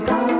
ప్రేమధార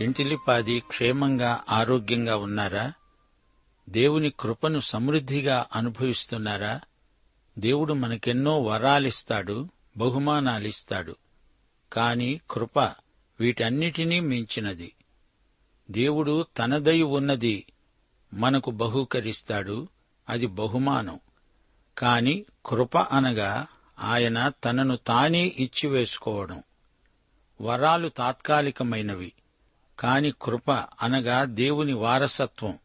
ఇంటిలిపాది క్షేమంగా ఆరోగ్యంగా ఉన్నారా? దేవుని కృపను సమృద్ధిగా అనుభవిస్తున్నారా? దేవుడు మనకెన్నో వరాలిస్తాడు బహుమానాలిస్తాడు. కాని కృప వీటన్నిటినీ మించినది. దేవుడు తనదై ఉన్నది మనకు బహూకరిస్తాడు అది బహుమానం. కాని కృప అనగా ఆయన తనను తానే ఇచ్చివేసుకోవడం. వరాలు తాత్కాలికమైనవి. కాని కృప అనగా దేవుని వారసత్వం.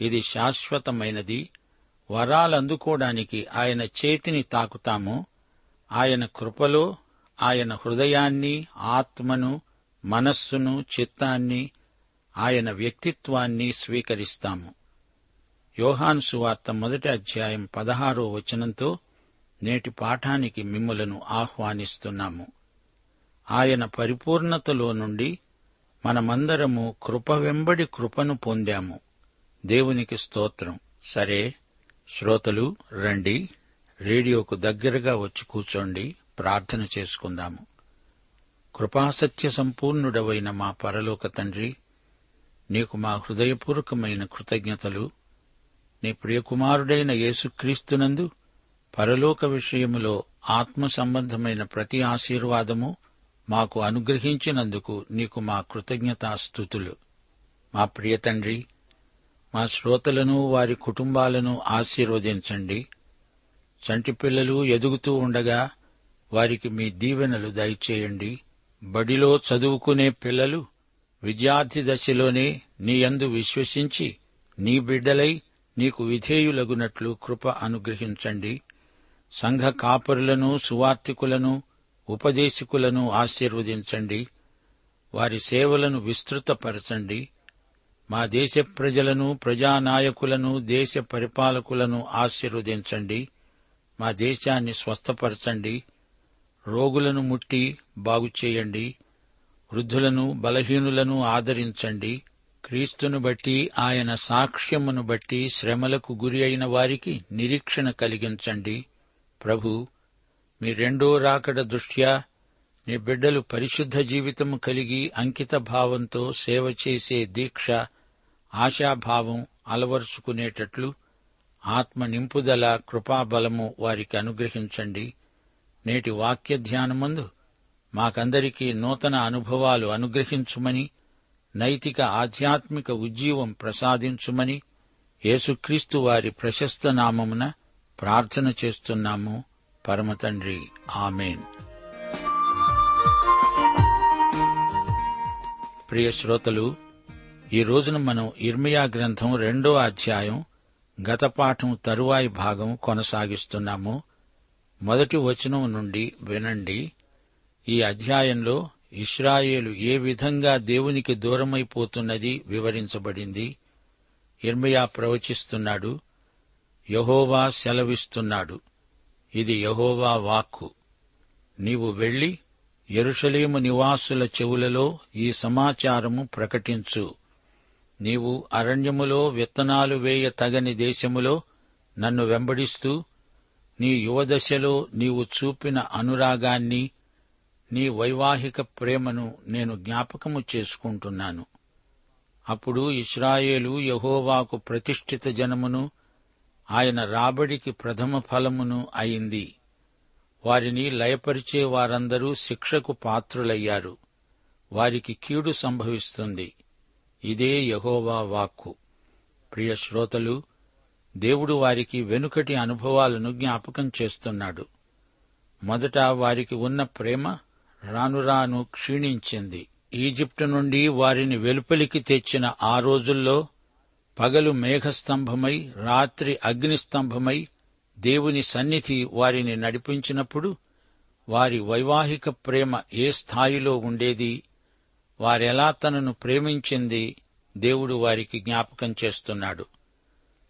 ఇది శాశ్వతమైనది. వరాలందుకోవడానికి ఆయన చేతిని తాకుతాము. ఆయన కృపలో ఆయన హృదయాన్ని ఆత్మను మనస్సును చిత్తాన్ని ఆయన వ్యక్తిత్వాన్ని స్వీకరిస్తాము. యోహాను సువార్త మొదటి అధ్యాయం పదహారో వచనంతో నేటి పాఠానికి మిమ్ములను ఆహ్వానిస్తున్నాము. ఆయన పరిపూర్ణతలో నుండి మనమందరము కృప వెంబడి కృపను పొందాము. దేవునికి స్తోత్రం. సరే శ్రోతలు రండి. రేడియోకు దగ్గరగా వచ్చి కూర్చోండి. ప్రార్థన చేసుకుందాము. కృపాసత్య సంపూర్ణుడవైన మా పరలోక తండ్రి నీకు మా హృదయపూర్వకమైన కృతజ్ఞతలు. నీ ప్రియకుమారుడైన యేసుక్రీస్తునందు పరలోక విషయములో ఆత్మ సంబంధమైన ప్రతి ఆశీర్వాదము మాకు అనుగ్రహించినందుకు నీకు మా కృతజ్ఞతాస్థుతులు మా ప్రియ తండ్రి మా శ్రోతలను వారి కుటుంబాలను ఆశీర్వదించండి. చంటి పిల్లలు ఎదుగుతూ ఉండగా వారికి మీ దీవెనలు దయచేయండి. బడిలో చదువుకునే పిల్లలు విద్యార్థి దశలోనే నీ యందు విశ్వసించి నీ బిడ్డలై నీకు విధేయులగునట్లు కృప అనుగ్రహించండి. సంఘ కాపరులను సువార్థికులను ఉపదేశకులను ఆశీర్వదించండి. వారి సేవలను విస్తృతపరచండి. మా దేశ ప్రజలను ప్రజానాయకులను దేశ పరిపాలకులను ఆశీర్వదించండి. మా దేశాన్ని స్వస్థపరచండి. రోగులను ముట్టి బాగుచేయండి వృద్ధులను బలహీనులను ఆదరించండి. క్రీస్తును బట్టి ఆయన సాక్ష్యమును బట్టి శ్రమలకు గురి అయిన వారికి నిరీక్షణ కలిగించండి. ప్రభు మీ రెండో రాకడ దృష్ట్యా నీ బిడ్డలు పరిశుద్ధ జీవితము కలిగి అంకిత భావంతో సేవ చేసే దీక్ష ఆశాభావం అలవరుచుకునేటట్లు ఆత్మ నింపుదల కృపాబలము వారికి అనుగ్రహించండి. నేటి వాక్య ధ్యానమందు మాకందరికీ నూతన అనుభవాలు అనుగ్రహించుమని నైతిక ఆధ్యాత్మిక ఉజ్జీవం ప్రసాదించుమని యేసుక్రీస్తు వారి ప్రశస్త నామమున ప్రార్థన చేస్తున్నాము. పరమతండ్రి. ఆమెన్. ప్రియ శ్రోతలు ఈ రోజున మనం ఇర్మియా గ్రంథం రెండో అధ్యాయం గత పాఠం తరువాయి భాగం కొనసాగిస్తున్నాము. మొదటి వచనం నుండి వినండి. ఈ అధ్యాయంలో ఇస్రాయేలు ఏ విధంగా దేవునికి దూరమైపోతున్నది వివరించబడింది. ఇర్మియా ప్రవచిస్తున్నాడు యహోవా సెలవిస్తున్నాడు. ఇది యహోవా వాక్కు. నీవు వెళ్ళి ఎరుషలేము నివాసుల చెవులలో ఈ సమాచారము ప్రకటించు. నీవు అరణ్యములో విత్తనాలు వేయ తగని దేశములో నన్ను వెంబడిస్తూ నీ యువదశలో నీవు చూపిన అనురాగాన్ని నీ వైవాహిక ప్రేమను నేను జ్ఞాపకము చేసుకుంటున్నాను. అప్పుడు ఇస్రాయేలు యహోవాకు ప్రతిష్ఠిత జనమును ఆయన రాబడికి ప్రథమ ఫలమును అయింది. వారిని లయపరిచే వారందరూ శిక్షకు పాత్రులయ్యారు. వారికి కీడు సంభవిస్తుంది. ఇదే యహోవా వాక్కు. ప్రియ శ్రోతలు దేవుడు వారికి వెనుకటి అనుభవాలను జ్ఞాపకం చేస్తున్నాడు. మొదట వారికి ఉన్న ప్రేమ రానురాను క్షీణించింది. ఈజిప్టు నుండి వారిని వెలుపలికి తెచ్చిన ఆ రోజుల్లో పగలు మేఘస్తంభమై రాత్రి అగ్నిస్తంభమై దేవుని సన్నిధి వారిని నడిపించినప్పుడు వారి వైవాహిక ప్రేమ ఏ స్థాయిలో ఉండేది వారెలా తనను ప్రేమించింది దేవుడు వారికి జ్ఞాపకం చేస్తున్నాడు.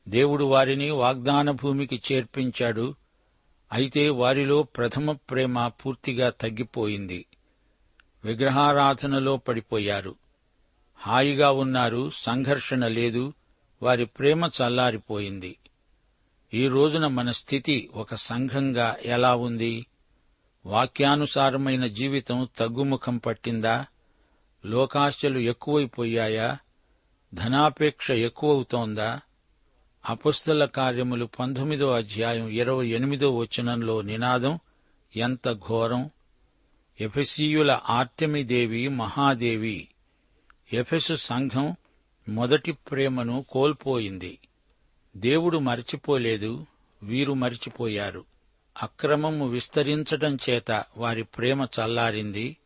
దేవుడు వారిని వాగ్దాన భూమికి చేర్పించాడు అయితే వారిలో ప్రథమ ప్రేమ పూర్తిగా తగ్గిపోయింది. విగ్రహారాధనలో పడిపోయారు. హాయిగా ఉన్నారు సంఘర్షణ లేదు వారి ప్రేమ చల్లారిపోయింది. ఈ రోజున మన స్థితి ఒక సంఘంగా ఎలా ఉంది? వాక్యానుసారమైన జీవితం తగ్గుముఖం పట్టిందా? లోకాశలు ఎక్కువైపోయాయా? ధనాపేక్ష ఎక్కువవుతోందా? అపుస్తల కార్యములు పంతొమ్మిదో అధ్యాయం ఇరవై ఎనిమిదో వచనంలో నినాదం ఎంత ఘోరం? ఎఫెసీయుల ఆర్టెమిదేవి మహాదేవి ఎఫెసు సంఘం మొదటి ప్రేమను కోల్పోయింది. దేవుడు మరిచిపోలేదు వీరు మరిచిపోయారు. అక్రమము విస్తరించటం చేత వారి ప్రేమ చల్లారింది.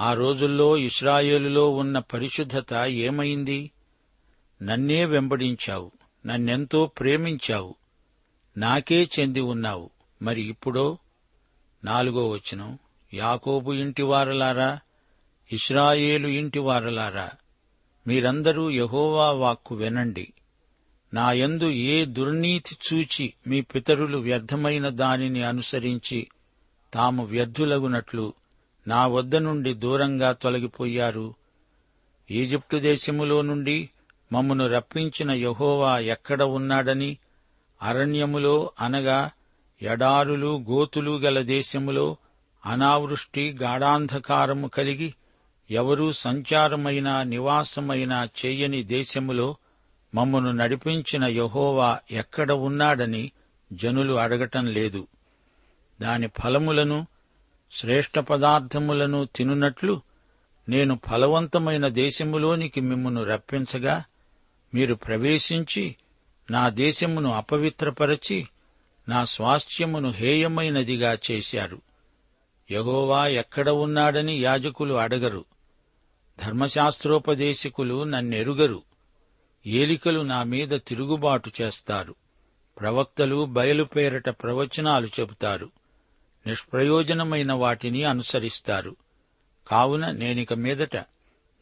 ఆ రోజుల్లో ఇస్రాయేలులో ఉన్న పరిశుద్ధత ఏమైంది? నన్నే వెంబడించావు నన్నెంతో ప్రేమించావు నాకే చెంది ఉన్నావు. మరి ఇప్పుడో? నాలుగో వచనం యాకోబు ఇంటివారలారా ఇస్రాయేలు ఇంటివారలారా మీరందరూ యహోవా వాక్కు వినండి. నాయందు ఏ దుర్నీతి చూచి మీ పితరులు వ్యర్థమైన దానిని అనుసరించి తాము వ్యర్థులగునట్లు నా వద్ద నుండి దూరంగా తొలగిపోయారు. ఈజిప్టు దేశములో నుండి మమ్మను రప్పించిన యహోవా ఎక్కడ ఉన్నాడని అరణ్యములో అనగా ఎడారులు గోతులు గల దేశములో అనావృష్టి గాఢాంధకారము కలిగి ఎవరూ సంచారమైన నివాసమైన చేయని దేశములో మమ్మను నడిపించిన యహోవా ఎక్కడ ఉన్నాడని జనులు అడగటం లేదు. దాని ఫలములను శ్రేష్ఠ పదార్థములను తినునట్లు నేను ఫలవంతమైన దేశములోనికి మిమ్మను రప్పించగా మీరు ప్రవేశించి నా దేశమును అపవిత్రపరచి నా స్వాస్థ్యమును హేయమైనదిగా చేశారు. యహోవా ఎక్కడ ఉన్నాడని యాజకులు అడగరు. ధర్మశాస్త్రోపదేశకులు నన్నెరుగరు. ఏలికలు నా మీద తిరుగుబాటు చేస్తారు. ప్రవక్తలు బయలుపేరట ప్రవచనాలు చెబుతారు. నిష్ప్రయోజనమైన వాటిని అనుసరిస్తారు. కావున నేనిక మీదట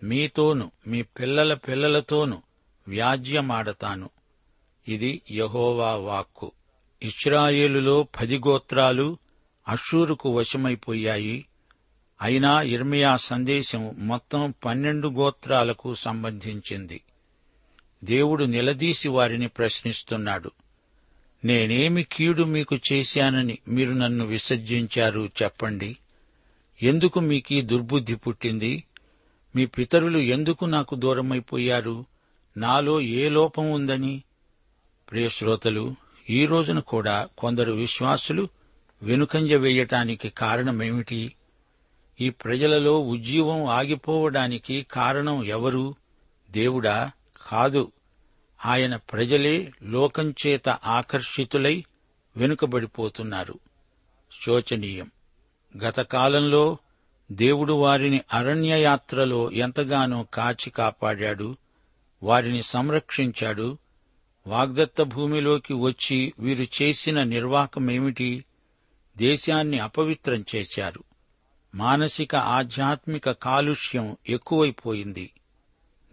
మీతోను మీ పిల్లల పిల్లలతోను వ్యాజ్యమాడతాను. ఇది యహోవా వాక్కు. ఇస్రాయేలులో పది గోత్రాలు అషూరుకు వశమైపోయాయి. అయినా ఇర్మియా సందేశం మొత్తం పన్నెండు గోత్రాలకు సంబంధించింది. దేవుడు నిలదీసి వారిని ప్రశ్నిస్తున్నాడు. నేనేమి కీడు మీకు చేశానని మీరు నన్ను విసర్జించారు చెప్పండి. ఎందుకు మీకీ దుర్బుద్ధి పుట్టింది? మీ పితరులు ఎందుకు నాకు దూరమైపోయారు? నాలో ఏ లోపం ఉందని? ప్రియశ్రోతలు ఈ రోజున కూడా కొందరు విశ్వాసులు వెనుకంజ వేయటానికి కారణమేమిటి? ఈ ప్రజలలో ఉజ్జీవం ఆగిపోవడానికి కారణం ఎవరు? దేవుడా కాదు. ఆయన ప్రజలే లోకంచేత ఆకర్షితులై వెనుకబడిపోతున్నారు. శోచనీయం. గత కాలంలో దేవుడు వారిని అరణ్యయాత్రలో ఎంతగానో కాచి కాపాడాడు వారిని సంరక్షించాడు వాగ్దత్త భూమిలోకి వచ్చి వీరు చేసిన నిర్వాహకమేమిటి? దేశాన్ని అపవిత్రం చేశారు. మానసిక ఆధ్యాత్మిక కాలుష్యం ఎక్కువైపోయింది.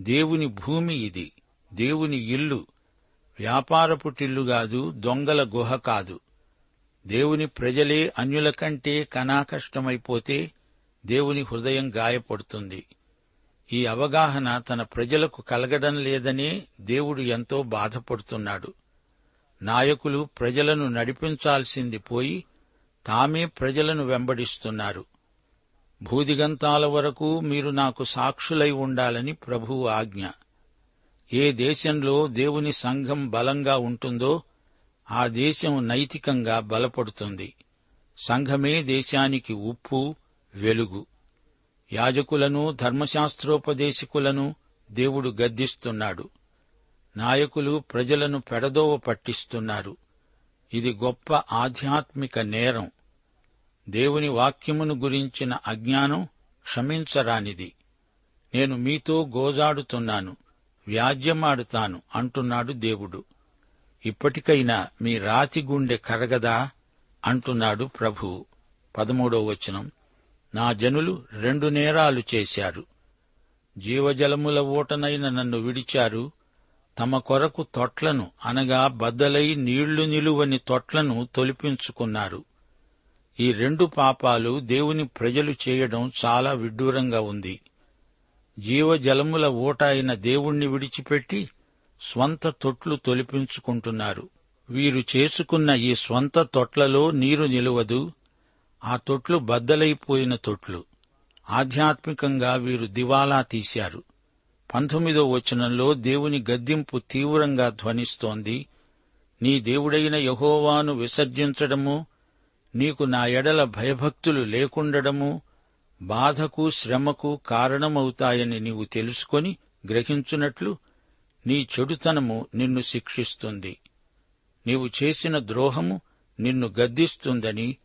దేవుని భూమి ఇది. దేవుని ఇల్లు. వ్యాపారపుటిల్లు కాదు దొంగల గుహ కాదు. దేవుని ప్రజలే అన్యుల కంటే కనాకష్టమైపోతే దేవుని హృదయం గాయపడుతుంది. ఈ అవగాహన తన ప్రజలకు కలగడం లేదనే దేవుడు ఎంతో బాధపడుతున్నాడు. నాయకులు ప్రజలను నడిపించాల్సింది పోయి తామే ప్రజలను వెంబడిస్తున్నారు. భూదిగంతాల వరకు మీరు నాకు సాక్షులై ఉండాలని ప్రభువు ఆజ్ఞ. ఏ దేశంలో దేవుని సంఘం బలంగా ఉంటుందో ఆ దేశం నైతికంగా బలపడుతుంది. సంఘమే దేశానికి ఉప్పు వెలుగు. యాజకులను ధర్మశాస్త్రోపదేశకులను దేవుడు గద్దిస్తున్నాడు. నాయకులు ప్రజలను పెడదోవ పట్టిస్తున్నారు. ఇది గొప్ప ఆధ్యాత్మిక నేరం. దేవుని వాక్యమును గురించిన అజ్ఞానం క్షమించరానిది. నేను మీతో గోజాడుతున్నాను వ్యాజ్యమాడుతాను అంటున్నాడు దేవుడు. ఇప్పటికైనా మీ రాతి గుండె కరగదా? అంటున్నాడు ప్రభువు పదమూడో వచనం. నా జనులు రెండు నేరాలు చేశారు. జీవజలముల ఊటనైన నన్ను విడిచారు. తమ కొరకు తొట్లను అనగా బద్దలై నీళ్ళు నిలువని తొట్లను తొలిపించుకున్నారు. ఈ రెండు పాపాలు దేవుని ప్రజలు చేయడం చాలా విడ్డూరంగా ఉంది. జీవజలముల ఊట అయిన దేవుణ్ణి విడిచిపెట్టి స్వంత తొట్లు తొలిపించుకుంటున్నారు. వీరు చేసుకున్న ఈ స్వంత తొట్లలో నీరు నిలువదు ఆ తొట్లు బద్దలైపోయిన తొట్లు. ఆధ్యాత్మికంగా వీరు దివాలా తీశారు. పంతొమ్మిదో వచనంలో దేవుని గద్దింపు తీవ్రంగా ధ్వనిస్తోంది. నీ దేవుడైన యహోవాను విసర్జించడము నీకు నా ఎడల భయభక్తులు లేకుండడము బాధకు శ్రమకు కారణమవుతాయని నీవు తెలుసుకొని గ్రహించున్నట్లు నీ చెడుతనము నిన్ను శిక్షిస్తుంది. నీవు చేసిన ద్రోహము నిన్ను గద్దిస్తుందని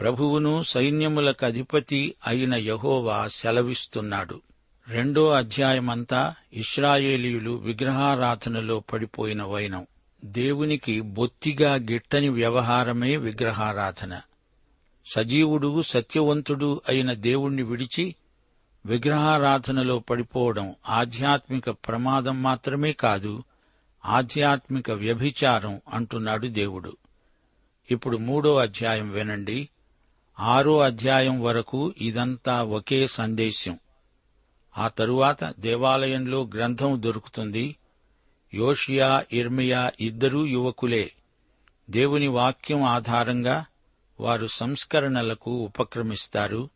ప్రభువును సైన్యములకు అధిపతి అయిన యహోవా సెలవిస్తున్నాడు. రెండో అధ్యాయమంతా ఇస్రాయేలీయులు విగ్రహారాధనలో పడిపోయిన వైనం. దేవునికి బొత్తిగా గిట్టని వ్యవహారమే విగ్రహారాధన. సజీవుడు సత్యవంతుడు అయిన దేవుణ్ణి విడిచి విగ్రహారాధనలో పడిపోవడం ఆధ్యాత్మిక ప్రమాదం మాత్రమే కాదు ఆధ్యాత్మిక వ్యభిచారం అంటున్నాడు దేవుడు. ఇప్పుడు మూడో అధ్యాయం వినండి. ఆరో అధ్యాయం వరకు ఇదంతా ఒకే సందేశం. ఆ తరువాత దేవాలయంలో గ్రంథం దొరుకుతుంది. యోషియా ఇర్మియా ఇద్దరూ యువకులే. దేవుని వాక్యం ఆధారంగా వారు సంస్కరణలకు ఉపక్రమిస్తారు.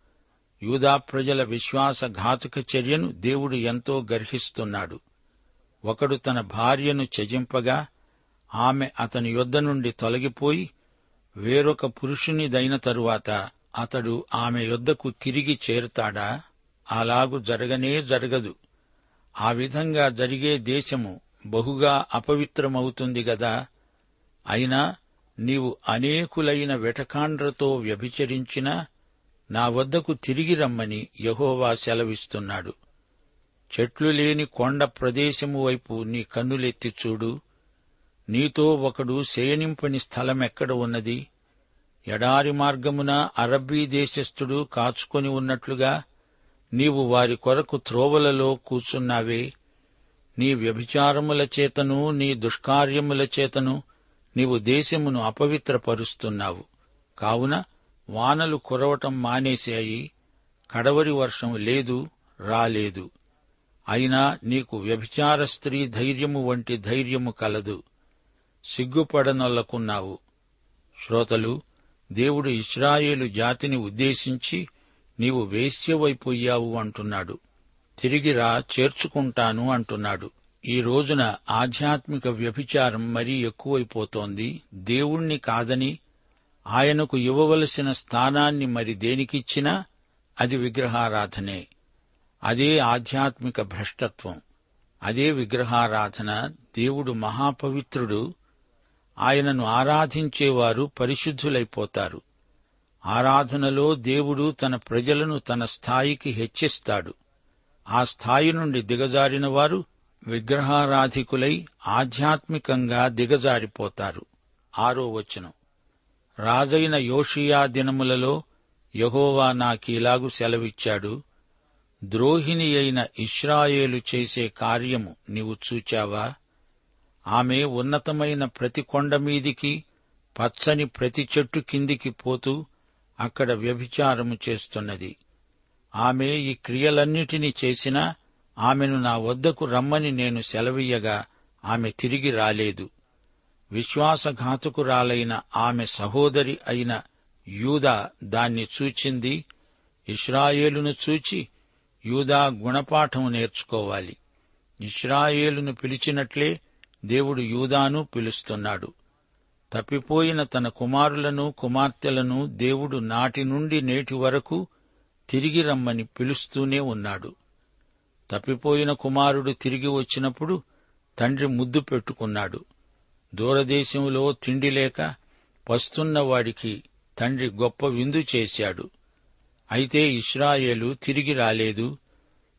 యూదా ప్రజల విశ్వాస ఘాతుక చర్యను దేవుడు ఎంతో గర్హిస్తున్నాడు. ఒకడు తన భార్యను చెజింపగా ఆమె అతని యొద్ద నుండి తొలగిపోయి వేరొక పురుషునిదైన తరువాత అతడు ఆమె యొద్దకు తిరిగి చేరుతాడా? అలాగు జరగనే జరగదు. ఆ విధంగా జరిగే దేశము బహుగా అపవిత్రమవుతుంది గదా. అయినా నీవు అనేకులైన వెటకాండ్రతో వ్యభిచరించినా నా వద్దకు తిరిగి రమ్మని యహోవా సెలవిస్తున్నాడు. చెట్లు లేని కొండ ప్రదేశము వైపు నీ కన్నులెత్తి చూడు. నీతో ఒకడు శయనింపని స్థలమెక్కడ ఉన్నది? ఎడారి మార్గమున అరబ్బీ దేశస్థుడు కాచుకొని ఉన్నట్లుగా నీవు వారి కొరకు త్రోవలలో కూర్చున్నావే. నీ వ్యభిచారముల చేతను నీ దుష్కార్యముల చేతను నీవు దేశమును అపవిత్రపరుస్తున్నావు. కావున వానలు కురవటం మానేశాయి కడవరి వర్షం లేదు రాలేదు. అయినా నీకు వ్యభిచార స్త్రీ ధైర్యము వంటి ధైర్యము కలదు. సిగ్గుపడనొల్లకున్నావు. శ్రోతలు దేవుడు ఇస్రాయేలు జాతిని ఉద్దేశించి నీవు వేశ్యవైపోయావు అంటున్నాడు. తిరిగిరా చేర్చుకుంటాను అంటున్నాడు. ఈ రోజున ఆధ్యాత్మిక వ్యభిచారం మరీ ఎక్కువైపోతోంది. దేవుణ్ణి కాదని ఆయనకు ఇవ్వవలసిన స్థానాన్ని మరి దేనికిచ్చినా అది విగ్రహారాధనే. అదే ఆధ్యాత్మిక భ్రష్టత్వం. అదే విగ్రహారాధన. దేవుడు మహాపవిత్రుడు. ఆయనను ఆరాధించేవారు పరిశుద్ధులైపోతారు. ఆరాధనలో దేవుడు తన ప్రజలను తన స్థాయికి హెచ్చిస్తాడు. ఆ స్థాయి నుండి దిగజారిన వారు విగ్రహారాధికులై ఆధ్యాత్మికంగా దిగజారిపోతారు. ఆరో వచనం. రాజైన యోషియా దినములలో యహోవా నాకీలాగు సెలవిచ్చాడు ద్రోహిణి అయిన ఇష్రాయేలు చేసే కార్యము నీవు చూచావా? ఆమె ఉన్నతమైన ప్రతి కొండమీదికి పచ్చని ప్రతి చెట్టు కిందికి పోతూ అక్కడ వ్యభిచారము చేస్తున్నది. ఆమె ఈ క్రియలన్నిటినీ చేసినా ఆమెను నా వద్దకు రమ్మని నేను సెలవీయగా ఆమె తిరిగి రాలేదు. విశ్వాసఘాతకురాలైన ఆమె సహోదరి అయిన యూదా దాన్ని చూచింది. ఇస్రాయేలును చూచి యూదా గుణపాఠం నేర్చుకోవాలి. ఇస్రాయేలును పిలిచినట్లే దేవుడు యూదాను పిలుస్తున్నాడు. తప్పిపోయిన తన కుమారులను కుమార్తెలను దేవుడు నాటి నుండి నేటి వరకు తిరిగి రమ్మని పిలుస్తూనే ఉన్నాడు. తప్పిపోయిన కుమారుడు తిరిగి వచ్చినప్పుడు తండ్రి ముద్దు పెట్టుకున్నాడు. దూరదేశంలో తిండి లేక పస్తున్న వాడికి తండ్రి గొప్ప విందు చేశాడు. అయితే ఇస్రాయేలు తిరిగి రాలేదు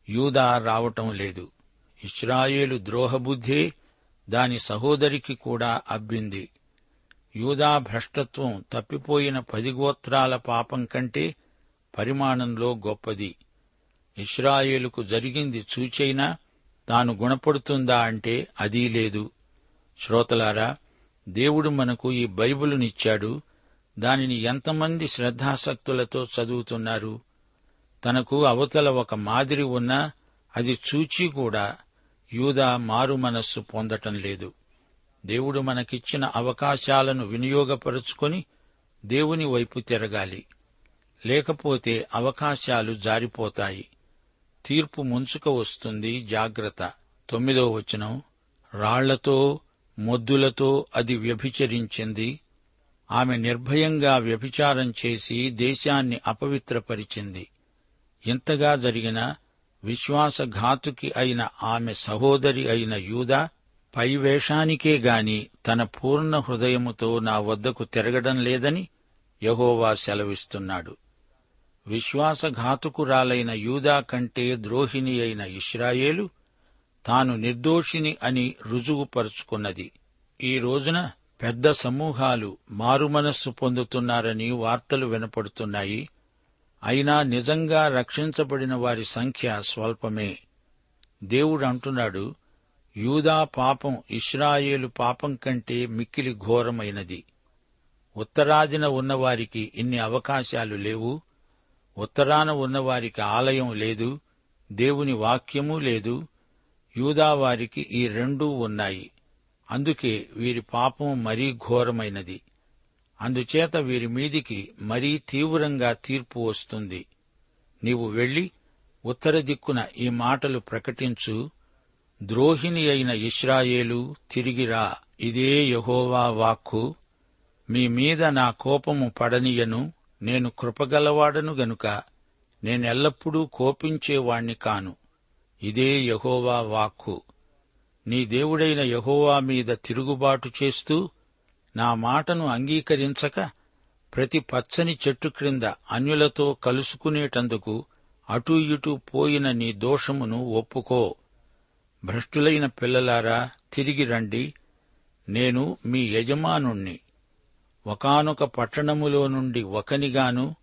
యూదా రావటం లేదు. ఇస్రాయేలు ద్రోహబుద్ధే దాని సహోదరికి కూడా అబ్బింది. యూదా భ్రష్టత్వం తప్పిపోయిన పది గోత్రాల పాపం కంటే పరిమాణంలో గొప్పది. ఇస్రాయేలుకు జరిగింది చూచైనా తాను గుణపడుతుందా అంటే అదీ లేదు. శ్రోతలారా దేవుడు మనకు ఈ బైబిలునిచ్చాడు. దానిని ఎంతమంది శ్రద్ధాసక్తులతో చదువుతున్నారు? తనకు అవతల ఒక మాదిరి ఉన్నా అది చూచి కూడా యూదా మారు మనస్సు పొందటం లేదు. దేవుడు మనకిచ్చిన అవకాశాలను వినియోగపరుచుకొని దేవుని వైపు తిరగాలి. లేకపోతే అవకాశాలు జారిపోతాయి. తీర్పు ముంచుక వస్తుంది. జాగ్రత్త. తొమ్మిదో వచనం. రాళ్ళతో మొద్దులతో అది వ్యభిచరించింది. ఆమె నిర్భయంగా వ్యభిచారం చేసి దేశాన్ని అపవిత్రపరిచింది. ఇంతగా జరిగిన విశ్వాసఘాతుకి అయిన ఆమె సహోదరి అయిన యూదా పైవేషానికే గాని తన పూర్ణ హృదయముతో నా వద్దకు తిరగడం లేదని యహోవా సెలవిస్తున్నాడు. విశ్వాసఘాతుకురాలైన యూదా కంటే ద్రోహిణి అయిన ఇస్రాయేలు తాను నిర్దోషిని అని రుజువుపరుచుకున్నది. ఈ రోజున పెద్ద సమూహాలు మారుమనస్సు పొందుతున్నారని వార్తలు వినపడుతున్నాయి. అయినా నిజంగా రక్షించబడిన వారి సంఖ్య స్వల్పమే. దేవుడు అంటున్నాడు యూదా పాపం ఇస్రాయేలు పాపం కంటే మిక్కిలి ఘోరమైనది. ఉత్తరాదిన ఉన్నవారికి ఇన్ని అవకాశాలు లేవు. ఉత్తరాన ఉన్నవారికి ఆలయం లేదు దేవుని వాక్యము లేదు యూదావారికి ఈ రెండూ ఉన్నాయి. అందుకే వీరి పాపం మరీ ఘోరమైనది. అందుచేత వీరి మీదికి మరీ తీవ్రంగా తీర్పు వస్తుంది. నీవు వెళ్ళి ఉత్తర దిక్కున ఈ మాటలు ప్రకటించు ద్రోహిణి అయిన ఇస్రాయేలు తిరిగిరా ఇదే యహోవా వాక్కు. మీ మీద నా కోపము పడనీయను నేను కృపగలవాడను గనుక నేనెల్లప్పుడూ కోపించేవాణ్ణి కాను. ఇదే యహోవా వాక్కు. నీ దేవుడైన యహోవా మీద తిరుగుబాటు చేస్తూ నా మాటను అంగీకరించక ప్రతి పచ్చని చెట్టు క్రింద అన్యులతో కలుసుకునేటందుకు అటూ ఇటూ పోయిన నీ దోషమును ఒప్పుకో. భ్రష్టులైన పిల్లలారా తిరిగి రండి. నేను మీ యజమానుణ్ణి. ఒకానొక పట్టణములో నుండి ఒకనిగాను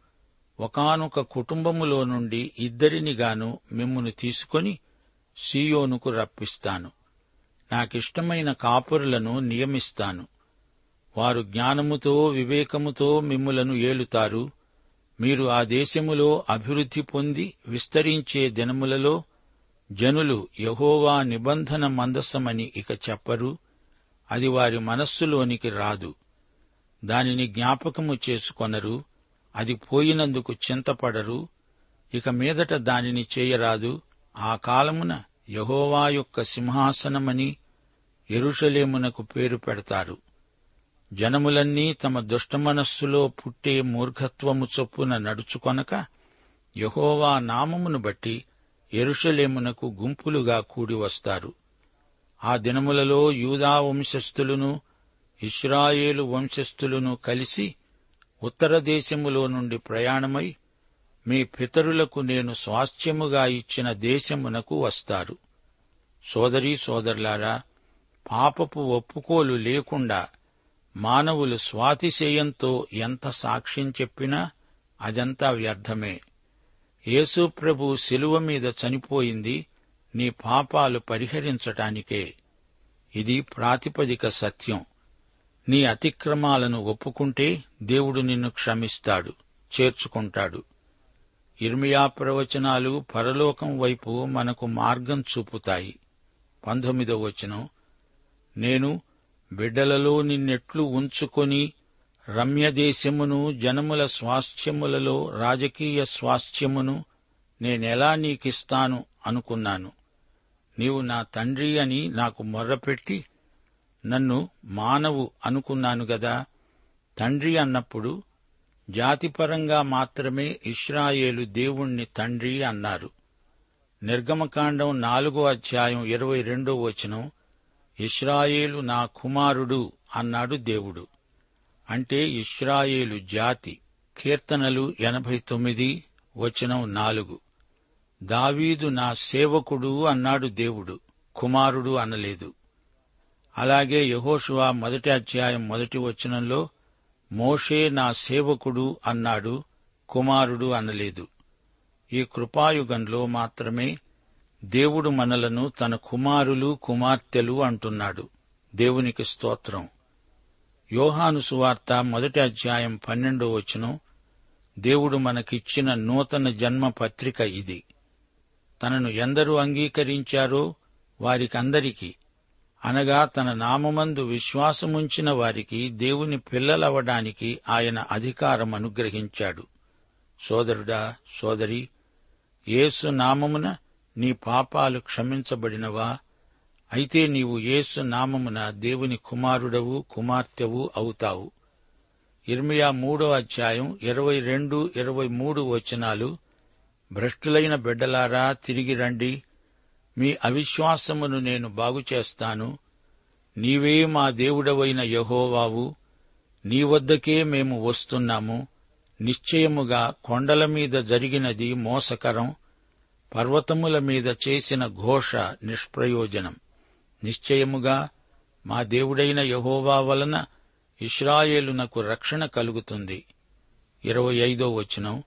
ఒకానొక కుటుంబములో నుండి ఇద్దరినిగాను మిమ్మును తీసుకొని సీయోనుకు రప్పిస్తాను. నాకిష్టమైన కాపురులను నియమిస్తాను. వారు జ్ఞానముతో వివేకముతో మిమ్ములను ఏలుతారు. మీరు ఆ దేశములో అభివృద్ధి పొంది విస్తరించే దినములలో జనులు యహోవా నిబంధన మందసమని ఇక చెప్పరు. అది వారి మనస్సులోనికి రాదు. దానిని జ్ఞాపకము చేసుకొనరు అది పోయినందుకు చింతపడరు ఇక మీదట దానిని చేయరాదు. ఆ కాలమున యహోవా యొక్క సింహాసనమని ఎరుషలేమునకు పేరు పెడతారు. జనములన్నీ తమ దుష్టమనస్సులో పుట్టే మూర్ఘత్వము చొప్పున నడుచుకొనక యహోవా నామమును బట్టి ఎరుషలేమునకు గుంపులుగా కూడి వస్తారు. ఆ దినములలో యూదా వంశస్థులను ఇస్రాయేలు వంశస్థులను కలిసి ఉత్తర దేశములో నుండి ప్రయాణమై మీ పితరులకు నేను స్వాస్థ్యముగా ఇచ్చిన దేశమునకు వస్తారు. సోదరీ సోదరులారా పాపపు ఒప్పుకోలు లేకుండా మానవులు స్వాతిశయంతో ఎంత సాక్ష్యం చెప్పినా అదంతా వ్యర్థమే. యేసుప్రభు శిలువ మీద చనిపోయింది నీ పాపాలు పరిహరించటానికే. ఇది ప్రాతిపదిక సత్యం. నీ అతిక్రమాలను ఒప్పుకుంటే దేవుడు నిన్ను క్షమిస్తాడు చేర్చుకుంటాడు. ఇర్మియా ప్రవచనాలు పరలోకం వైపు మనకు మార్గం చూపుతాయి. పంతొమ్మిదో వచనం. నేను బిడ్డలలో నిన్నెట్లు ఉంచుకొని రమ్యదేశమును జనముల స్వాస్థ్యములలో రాజకీయ స్వాస్థ్యమును నేనెలా నీకిస్తాను అనుకున్నాను. నీవు నా తండ్రి అని నాకు మొర్రపెట్టి నన్ను మానవు అనుకున్నాను గదా. తండ్రి అన్నప్పుడు జాతిపరంగా మాత్రమే ఇస్రాయేలు దేవుణ్ణి తండ్రి అన్నారు. నిర్గమకాండం నాలుగో అధ్యాయం ఇరవై రెండో వచనం ఇస్రాయేలు నా కుమారుడు అన్నాడు దేవుడు. అంటే ఇస్రాయేలు జాతి. కీర్తనలు ఎనభై తొమ్మిది వచనం నాలుగు. దావీదు నా సేవకుడు అన్నాడు దేవుడు. కుమారుడు అనలేదు. అలాగే యహోషువా మొదటి అధ్యాయం మొదటి వచనంలో మోషే నా సేవకుడు అన్నాడు కుమారుడు అనలేదు. ఈ కృపాయుగంలో మాత్రమే దేవుడు మనలను తన కుమారులు కుమార్తెలు అంటున్నాడు. దేవునికి స్తోత్రం. యోహాను సువార్త మొదటి అధ్యాయం పన్నెండో వచనం దేవుడు మనకిచ్చిన నూతన జన్మ పత్రిక ఇది. తనను ఎందరూ అంగీకరించారో వారికందరికీ అనగా తన నామమందు విశ్వాసముంచిన వారికి దేవుని పిల్లలవడానికి ఆయన అధికారం అనుగ్రహించాడు సోదరుడా సోదరి యేసు నామమున నీ పాపాలు క్షమించబడినవా? అయితే నీవు యేసు నామమున దేవుని కుమారుడవు కుమార్తెవు అవుతావు. ఇర్మియా మూడో అధ్యాయం ఇరవై రెండు ఇరవై మూడు వచనాలు. భ్రష్టులైన బిడ్డలారా తిరిగి రండి. మీ అవిశ్వాసమును నేను బాగుచేస్తాను నీవే మా దేవుడవైన యహోవావు. నీ వద్దకే మేము వస్తున్నాము. నిశ్చయముగా కొండల మీద జరిగినది మోసకరం. పర్వతముల మీద చేసిన ఘోష నిష్ప్రయోజనం. నిశ్చయముగా మా దేవుడైన యహోవా వలన ఇస్రాయేలునకు రక్షణ కలుగుతుంది. ఇరవై ఐదో వచనం.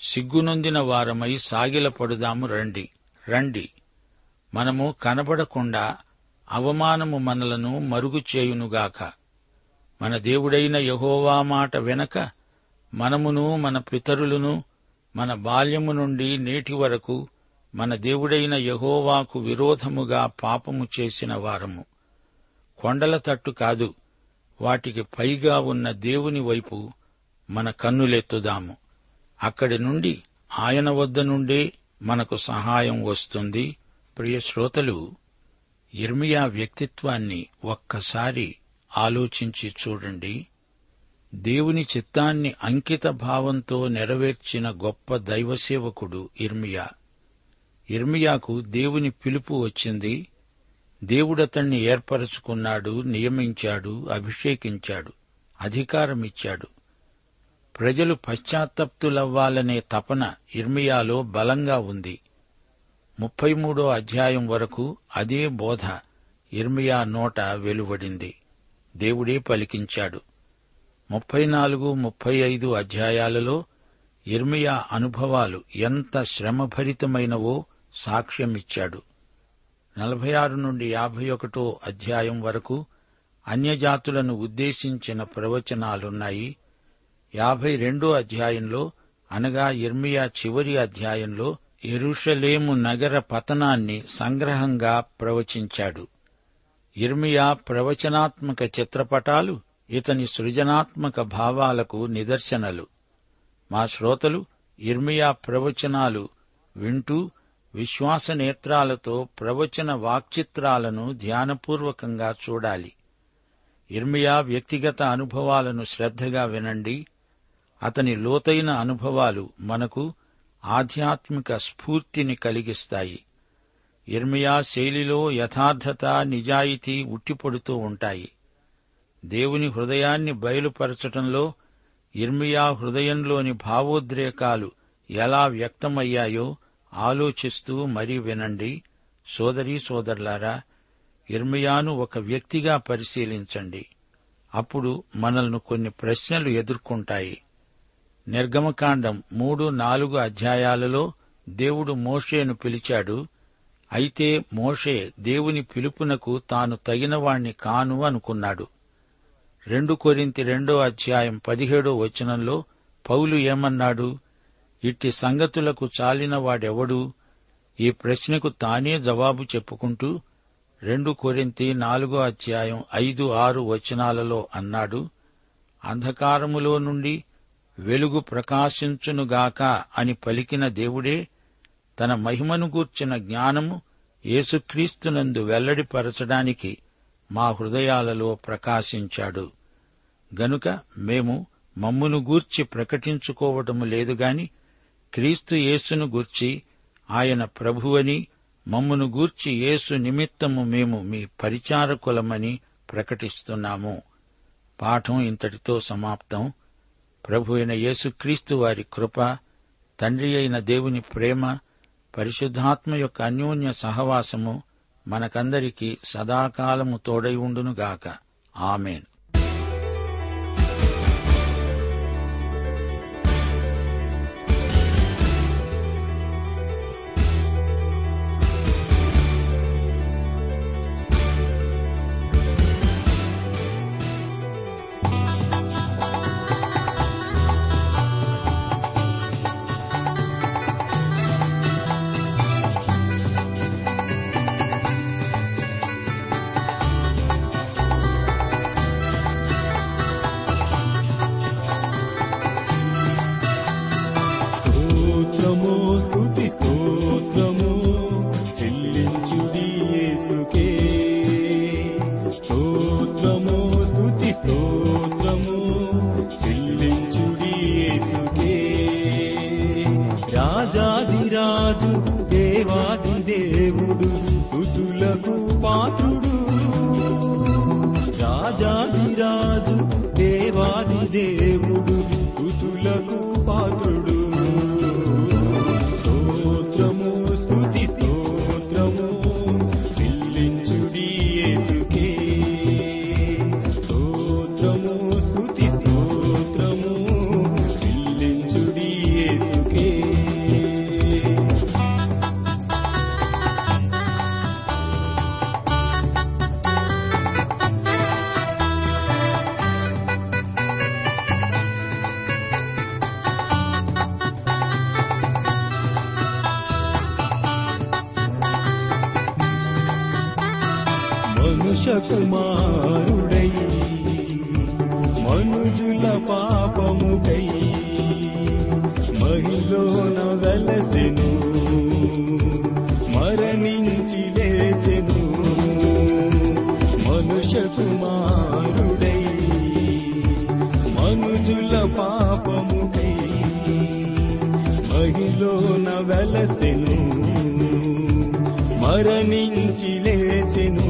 సిగ్గునొందిన వారమై సాగిలపడుదాము రండి. రండి. మనము కనబడకుండా అవమానము మనలను మరుగు చేయునుగాక మన దేవుడైన యహోవా మాట వెనక మనమును మన పితరులను మన బాల్యము నుండి నేటి వరకు మన దేవుడైన యహోవాకు విరోధముగా పాపము చేసిన వారము. కొండల తట్టు కాదు వాటికి పైగా ఉన్న దేవుని వైపు మన కన్నులెత్తుదాము. అక్కడి నుండి ఆయన వద్ద నుండే మనకు సహాయం వస్తుంది. ప్రియ శ్రోతలు ఇర్మియా వ్యక్తిత్వాన్ని ఒక్కసారి ఆలోచించి చూడండి. దేవుని చిత్తాన్ని అంకిత భావంతో నెరవేర్చిన గొప్ప దైవసేవకుడు ఇర్మియా ఇర్మియాకు దేవుని పిలుపు వచ్చింది. దేవుడతణ్ణి ఏర్పరచుకున్నాడు నియమించాడు అభిషేకించాడు అధికారమిచ్చాడు. ప్రజలు పశ్చాత్తప్తులవ్వాలనే తపన ఇర్మియాలో బలంగా ఉంది. ముప్పై మూడో అధ్యాయం వరకు అదే బోధ ఇర్మియా నోట వెలువడింది. దేవుడే పలికించాడు. ముప్పై నాలుగు ముప్పై ఐదు అధ్యాయాలలో ఇర్మియా అనుభవాలు ఎంత శ్రమభరితమైనవో సాక్ష్యమిచ్చాడు. నలభై ఆరు నుండి యాభై ఒకటో అధ్యాయం వరకు అన్యజాతులను ఉద్దేశించిన ప్రవచనాలున్నాయి. యాభై రెండో అధ్యాయంలో అనగా ఇర్మియా చివరి అధ్యాయంలో ఎరుషలేము నగర పతనాన్ని సంగ్రహంగా ప్రవచించాడు. ఇర్మియా ప్రవచనాత్మక చిత్రపటాలు ఇతని సృజనాత్మక భావాలకు నిదర్శనలు. మా శ్రోతలు ఇర్మియా ప్రవచనాలు వింటూ విశ్వాస నేత్రాలతో ప్రవచన వాక్చిత్రాలను ధ్యానపూర్వకంగా చూడాలి. ఇర్మియా వ్యక్తిగత అనుభవాలను శ్రద్ధగా వినండి. అతని లోతైన అనుభవాలు మనకు ఆధ్యాత్మిక స్ఫూర్తిని కలిగిస్తాయి. ఇర్మియా శైలిలో యథార్థత నిజాయితీ ఉట్టిపడుతూ ఉంటాయి. దేవుని హృదయాన్ని బయలుపరచటంలో ఇర్మియా హృదయంలోని భావోద్రేకాలు ఎలా వ్యక్తమయ్యాయో ఆలోచిస్తూ మరీ వినండి. సోదరీ సోదరులారా ఇర్మియాను ఒక వ్యక్తిగా పరిశీలించండి. అప్పుడు మనల్ని కొన్ని ప్రశ్నలు ఎదుర్కొంటాయి. నిర్గమకాండం మూడు నాలుగు అధ్యాయాలలో దేవుడు మోషేను పిలిచాడు అయితే మోషే దేవుని పిలుపునకు తాను తగినవాణ్ణి కాను అనుకున్నాడు. రెండు కొరింతి రెండో అధ్యాయం పదిహేడో వచనంలో పౌలు ఏమన్నాడు ఇట్టి సంగతులకు చాలినవాడెవడు? ఈ ప్రశ్నకు తానే జవాబు చెప్పుకుంటూ రెండు కొరింతి నాలుగో అధ్యాయం ఐదు ఆరు వచనాలలో అన్నాడు అంధకారములో నుండి వెలుగు ప్రకాశించునుగాక అని పలికిన దేవుడే తన మహిమను గూర్చిన జ్ఞానము యేసుక్రీస్తునందు వెల్లడిపరచడానికి మా హృదయాలలో ప్రకాశించాడు. గనుక మేము మమ్మును గూర్చి ప్రకటించుకోవటము లేదుగాని క్రీస్తు యేసును గూర్చి ఆయన ప్రభువని మమ్మును గూర్చి యేసు నిమిత్తము మేము మీ పరిచారకులమని ప్రకటిస్తున్నాము. పాఠం ఇంతటితో సమాప్తం. ప్రభు అయిన యేసుక్రీస్తు వారి కృప తండ్రి అయిన దేవుని ప్రేమ పరిశుద్ధాత్మ యొక్క అన్యోన్య సహవాసము మనకందరికీ సదాకాలము తోడై ఉండునుగాక. ఆమెన్. వెలసెను మరణించి లేచెను మనుష కుమారుడై మనుజుల పాపముకై మహిలోన వెలసెను మరణించి లేచెను.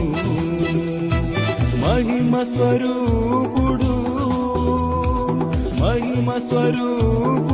మహిమ స్వరూపుడు మహిమ స్వరూపుడు